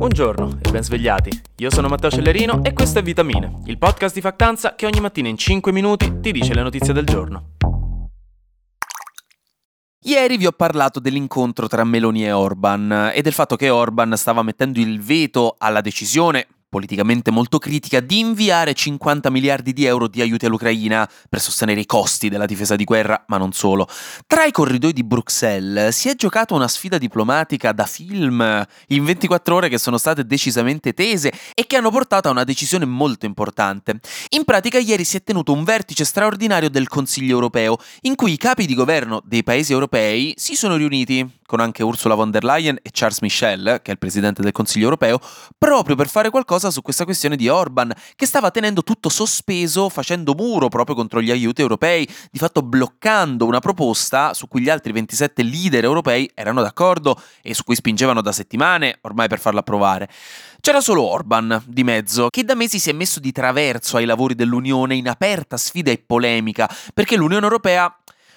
Buongiorno e ben svegliati. Io sono Matteo Cellerino e questo è Vitamine, il podcast di Factanza che ogni mattina in 5 minuti ti dice le notizie del giorno. Ieri vi ho parlato dell'incontro tra Meloni e Orban e del fatto che Orban stava mettendo il veto alla decisione politicamente molto critica, di inviare 50 miliardi di euro di aiuti all'Ucraina per sostenere i costi della difesa di guerra, ma non solo. Tra i corridoi di Bruxelles si è giocata una sfida diplomatica da film in 24 ore che sono state decisamente tese e che hanno portato a una decisione molto importante. In pratica ieri si è tenuto un vertice straordinario del Consiglio europeo in cui i capi di governo dei paesi europei si sono riuniti con anche Ursula von der Leyen e Charles Michel, che è il presidente del Consiglio europeo, proprio per fare qualcosa su questa questione di Orban, che stava tenendo tutto sospeso, facendo muro proprio contro gli aiuti europei, di fatto bloccando una proposta su cui gli altri 27 leader europei erano d'accordo e su cui spingevano da settimane ormai per farla approvare. C'era solo Orban di mezzo, che da mesi si è messo di traverso ai lavori dell'Unione in aperta sfida e polemica, perché l'Unione Europea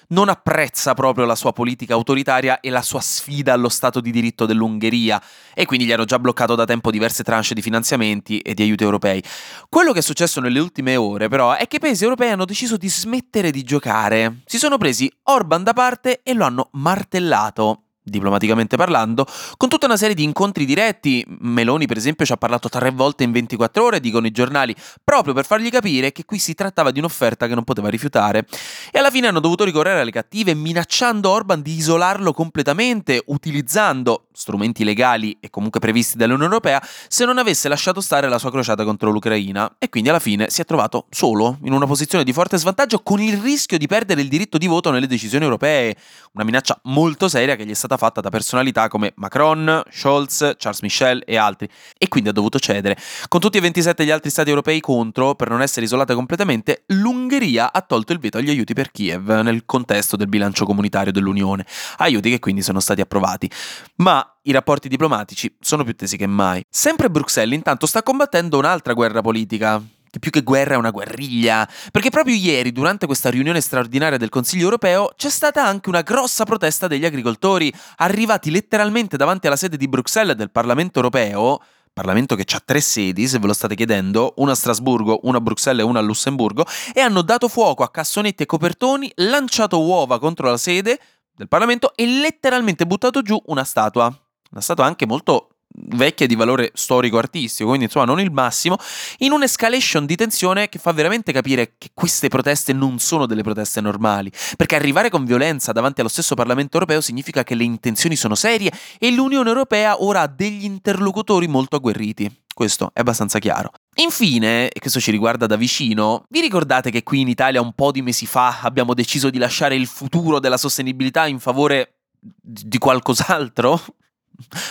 non apprezza proprio la sua politica autoritaria e la sua sfida allo Stato di diritto dell'Ungheria. E quindi gli hanno già bloccato da tempo diverse tranche di finanziamenti e di aiuti europei. Quello che è successo nelle ultime ore però è che i paesi europei hanno deciso di smettere di giocare, si sono presi Orban da parte e lo hanno martellato diplomaticamente parlando, con tutta una serie di incontri diretti. Meloni, per esempio, ci ha parlato tre volte in 24 ore, dicono i giornali, proprio per fargli capire che qui si trattava di un'offerta che non poteva rifiutare. E alla fine hanno dovuto ricorrere alle cattive, minacciando Orban di isolarlo completamente, utilizzando strumenti legali e comunque previsti dall'Unione Europea, se non avesse lasciato stare la sua crociata contro l'Ucraina. E quindi alla fine si è trovato solo, in una posizione di forte svantaggio, con il rischio di perdere il diritto di voto nelle decisioni europee. Una minaccia molto seria che gli è stata stata fatta da personalità come Macron, Scholz, Charles Michel e altri, e quindi ha dovuto cedere. Con tutti e 27 gli altri stati europei contro, per non essere isolata completamente, l'Ungheria ha tolto il veto agli aiuti per Kiev nel contesto del bilancio comunitario dell'Unione, aiuti che quindi sono stati approvati. Ma i rapporti diplomatici sono più tesi che mai. Sempre Bruxelles intanto sta combattendo un'altra guerra politica, che più che guerra è una guerriglia, perché proprio ieri, durante questa riunione straordinaria del Consiglio europeo, c'è stata anche una grossa protesta degli agricoltori, arrivati letteralmente davanti alla sede di Bruxelles del Parlamento europeo, Parlamento che ha tre sedi, se ve lo state chiedendo, una a Strasburgo, una a Bruxelles e una a Lussemburgo, e hanno dato fuoco a cassonetti e copertoni, lanciato uova contro la sede del Parlamento e letteralmente buttato giù una statua. Una statua anche molto vecchia di valore storico-artistico, quindi insomma non il massimo, in un'escalation di tensione che fa veramente capire che queste proteste non sono delle proteste normali, perché arrivare con violenza davanti allo stesso Parlamento europeo significa che le intenzioni sono serie e l'Unione Europea ora ha degli interlocutori molto agguerriti. Questo è abbastanza chiaro. Infine, e questo ci riguarda da vicino, vi ricordate che qui in Italia un po' di mesi fa abbiamo deciso di lasciare il futuro della sostenibilità in favore di qualcos'altro?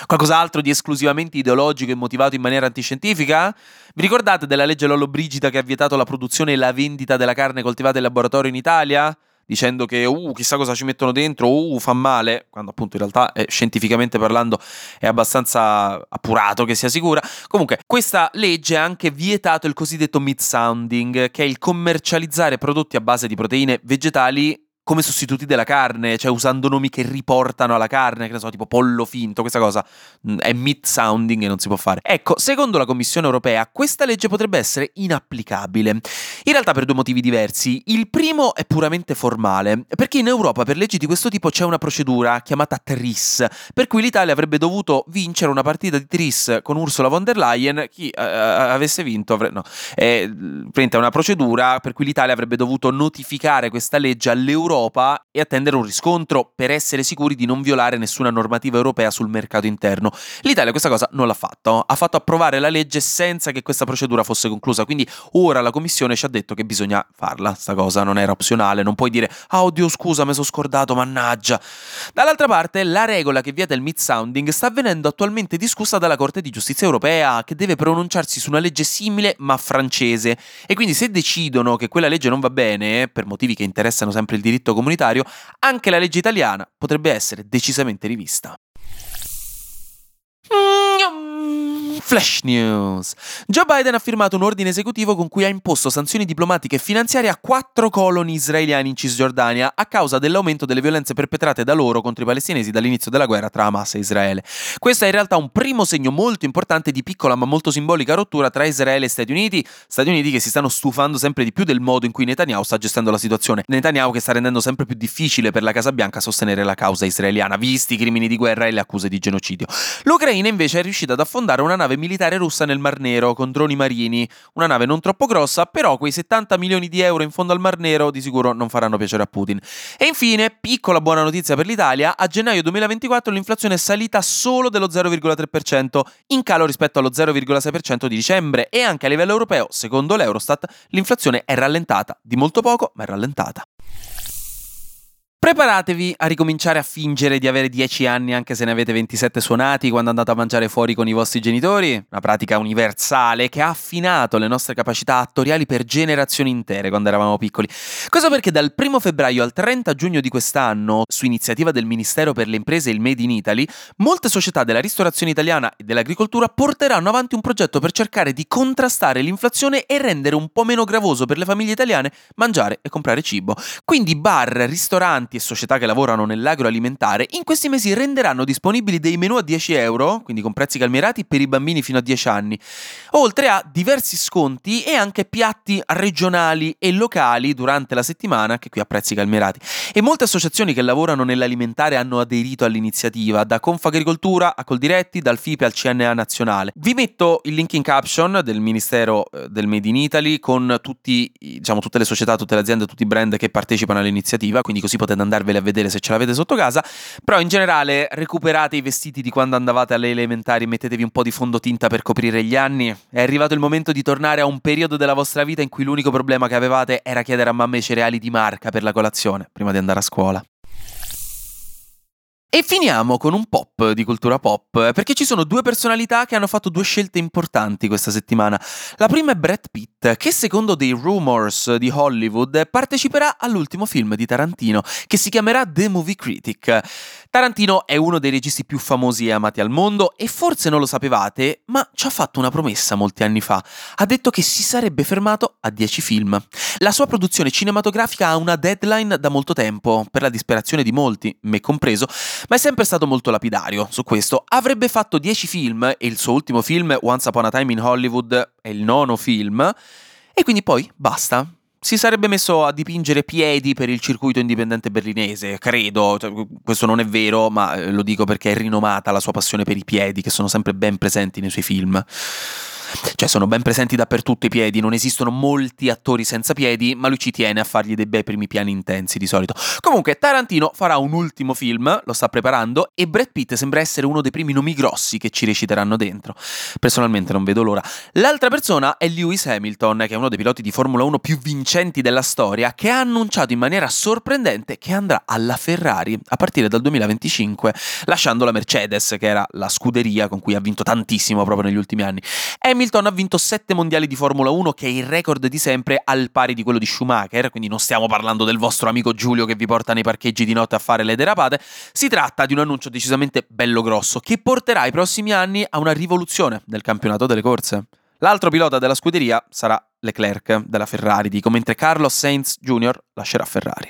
Qualcos'altro di esclusivamente ideologico e motivato in maniera antiscientifica? Vi ricordate della legge Lollo Brigida che ha vietato la produzione e la vendita della carne coltivata in laboratorio in Italia? Dicendo che, uh, chissà cosa ci mettono dentro, uh, fa male, quando appunto in realtà, eh, scientificamente parlando, è abbastanza appurato che sia sicura. Comunque, questa legge ha anche vietato il cosiddetto meat sounding, che è il commercializzare prodotti a base di proteine vegetali come sostituti della carne, cioè usando nomi che riportano alla carne, che ne so, tipo pollo finto, questa cosa mm, è meat sounding e non si può fare. Ecco, secondo la Commissione europea, questa legge potrebbe essere inapplicabile. In realtà per due motivi diversi. Il primo è puramente formale, perché in Europa per leggi di questo tipo c'è una procedura chiamata TRIS, per cui l'Italia avrebbe dovuto vincere una partita di TRIS con Ursula von der Leyen, chi uh, avesse vinto, avre- no, è, è una procedura per cui l'Italia avrebbe dovuto notificare questa legge all'Europa Europa e attendere un riscontro per essere sicuri di non violare nessuna normativa europea sul mercato interno. L'Italia questa cosa non l'ha fatto, ha fatto approvare la legge senza che questa procedura fosse conclusa, quindi ora la Commissione ci ha detto che bisogna farla, sta cosa non era opzionale, non puoi dire ah oddio scusa mi sono scordato, mannaggia. Dall'altra parte la regola che vieta il mid sounding sta venendo attualmente discussa dalla Corte di Giustizia europea che deve pronunciarsi su una legge simile ma francese e quindi se decidono che quella legge non va bene per motivi che interessano sempre il diritto diritto comunitario, anche la legge italiana potrebbe essere decisamente rivista. Flash News. Joe Biden ha firmato un ordine esecutivo con cui ha imposto sanzioni diplomatiche e finanziarie a quattro coloni israeliani in Cisgiordania a causa dell'aumento delle violenze perpetrate da loro contro i palestinesi dall'inizio della guerra tra Hamas e Israele. Questo è in realtà un primo segno molto importante di piccola ma molto simbolica rottura tra Israele e Stati Uniti, Stati Uniti che si stanno stufando sempre di più del modo in cui Netanyahu sta gestendo la situazione. Netanyahu che sta rendendo sempre più difficile per la Casa Bianca sostenere la causa israeliana, visti i crimini di guerra e le accuse di genocidio. L'Ucraina invece è riuscita ad affondare una nave nave militare russa nel Mar Nero con droni marini. Una nave non troppo grossa, però quei 70 milioni di euro in fondo al Mar Nero di sicuro non faranno piacere a Putin. E infine, piccola buona notizia per l'Italia, a gennaio 2024 l'inflazione è salita solo dello 0,3%, in calo rispetto allo 0,6% di dicembre e anche a livello europeo, secondo l'Eurostat, l'inflazione è rallentata, di molto poco, ma è rallentata. Preparatevi a ricominciare a fingere di avere 10 anni anche se ne avete 27 suonati quando andate a mangiare fuori con i vostri genitori, una pratica universale che ha affinato le nostre capacità attoriali per generazioni intere quando eravamo piccoli. Questo perché dal 1 febbraio al 30 giugno di quest'anno, su iniziativa del Ministero per le Imprese e il Made in Italy, molte società della ristorazione italiana e dell'agricoltura porteranno avanti un progetto per cercare di contrastare l'inflazione e rendere un po' meno gravoso per le famiglie italiane mangiare e comprare cibo. Quindi bar, ristoranti, e società che lavorano nell'agroalimentare in questi mesi renderanno disponibili dei menu a 10 euro, quindi con prezzi calmierati per i bambini fino a 10 anni, oltre a diversi sconti e anche piatti regionali e locali durante la settimana, che qui a prezzi calmierati. E molte associazioni che lavorano nell'alimentare hanno aderito all'iniziativa, da Confagricoltura a Coldiretti, dal FIPE al CNA nazionale. Vi metto il link in caption del Ministero eh, del Made in Italy con tutti, diciamo, tutte le società, tutte le aziende, tutti i brand che partecipano all'iniziativa, quindi così potete andarvele a vedere se ce l'avete sotto casa, però in generale recuperate i vestiti di quando andavate alle elementari, mettetevi un po' di fondotinta per coprire gli anni. È arrivato il momento di tornare a un periodo della vostra vita in cui l'unico problema che avevate era chiedere a mamma i cereali di marca per la colazione prima di andare a scuola. E finiamo con un pop di cultura pop, perché ci sono due personalità che hanno fatto due scelte importanti questa settimana. La prima è Brad Pitt, che secondo dei rumors di Hollywood parteciperà all'ultimo film di Tarantino, che si chiamerà The Movie Critic. Tarantino è uno dei registi più famosi e amati al mondo e forse non lo sapevate, ma ci ha fatto una promessa molti anni fa. Ha detto che si sarebbe fermato a 10 film. La sua produzione cinematografica ha una deadline da molto tempo, per la disperazione di molti, me compreso, ma è sempre stato molto lapidario su questo. Avrebbe fatto 10 film e il suo ultimo film, Once Upon a Time in Hollywood, è il nono film, e quindi poi basta. Si sarebbe messo a dipingere piedi per il circuito indipendente berlinese, credo, cioè, questo non è vero, ma eh, lo dico perché è rinomata la sua passione per i piedi, che sono sempre ben presenti nei suoi film cioè sono ben presenti dappertutto i piedi, non esistono molti attori senza piedi, ma lui ci tiene a fargli dei bei primi piani intensi di solito. Comunque Tarantino farà un ultimo film, lo sta preparando, e Brad Pitt sembra essere uno dei primi nomi grossi che ci reciteranno dentro. Personalmente non vedo l'ora. L'altra persona è Lewis Hamilton, che è uno dei piloti di Formula 1 più vincenti della storia, che ha annunciato in maniera sorprendente che andrà alla Ferrari a partire dal 2025, lasciando la Mercedes, che era la scuderia con cui ha vinto tantissimo proprio negli ultimi anni. Hamilton Hamilton ha vinto 7 mondiali di Formula 1, che è il record di sempre al pari di quello di Schumacher, quindi non stiamo parlando del vostro amico Giulio che vi porta nei parcheggi di notte a fare le derapate, si tratta di un annuncio decisamente bello grosso, che porterà i prossimi anni a una rivoluzione del campionato delle corse. L'altro pilota della scuderia sarà Leclerc della Ferrari, dico, mentre Carlos Sainz Jr. lascerà Ferrari.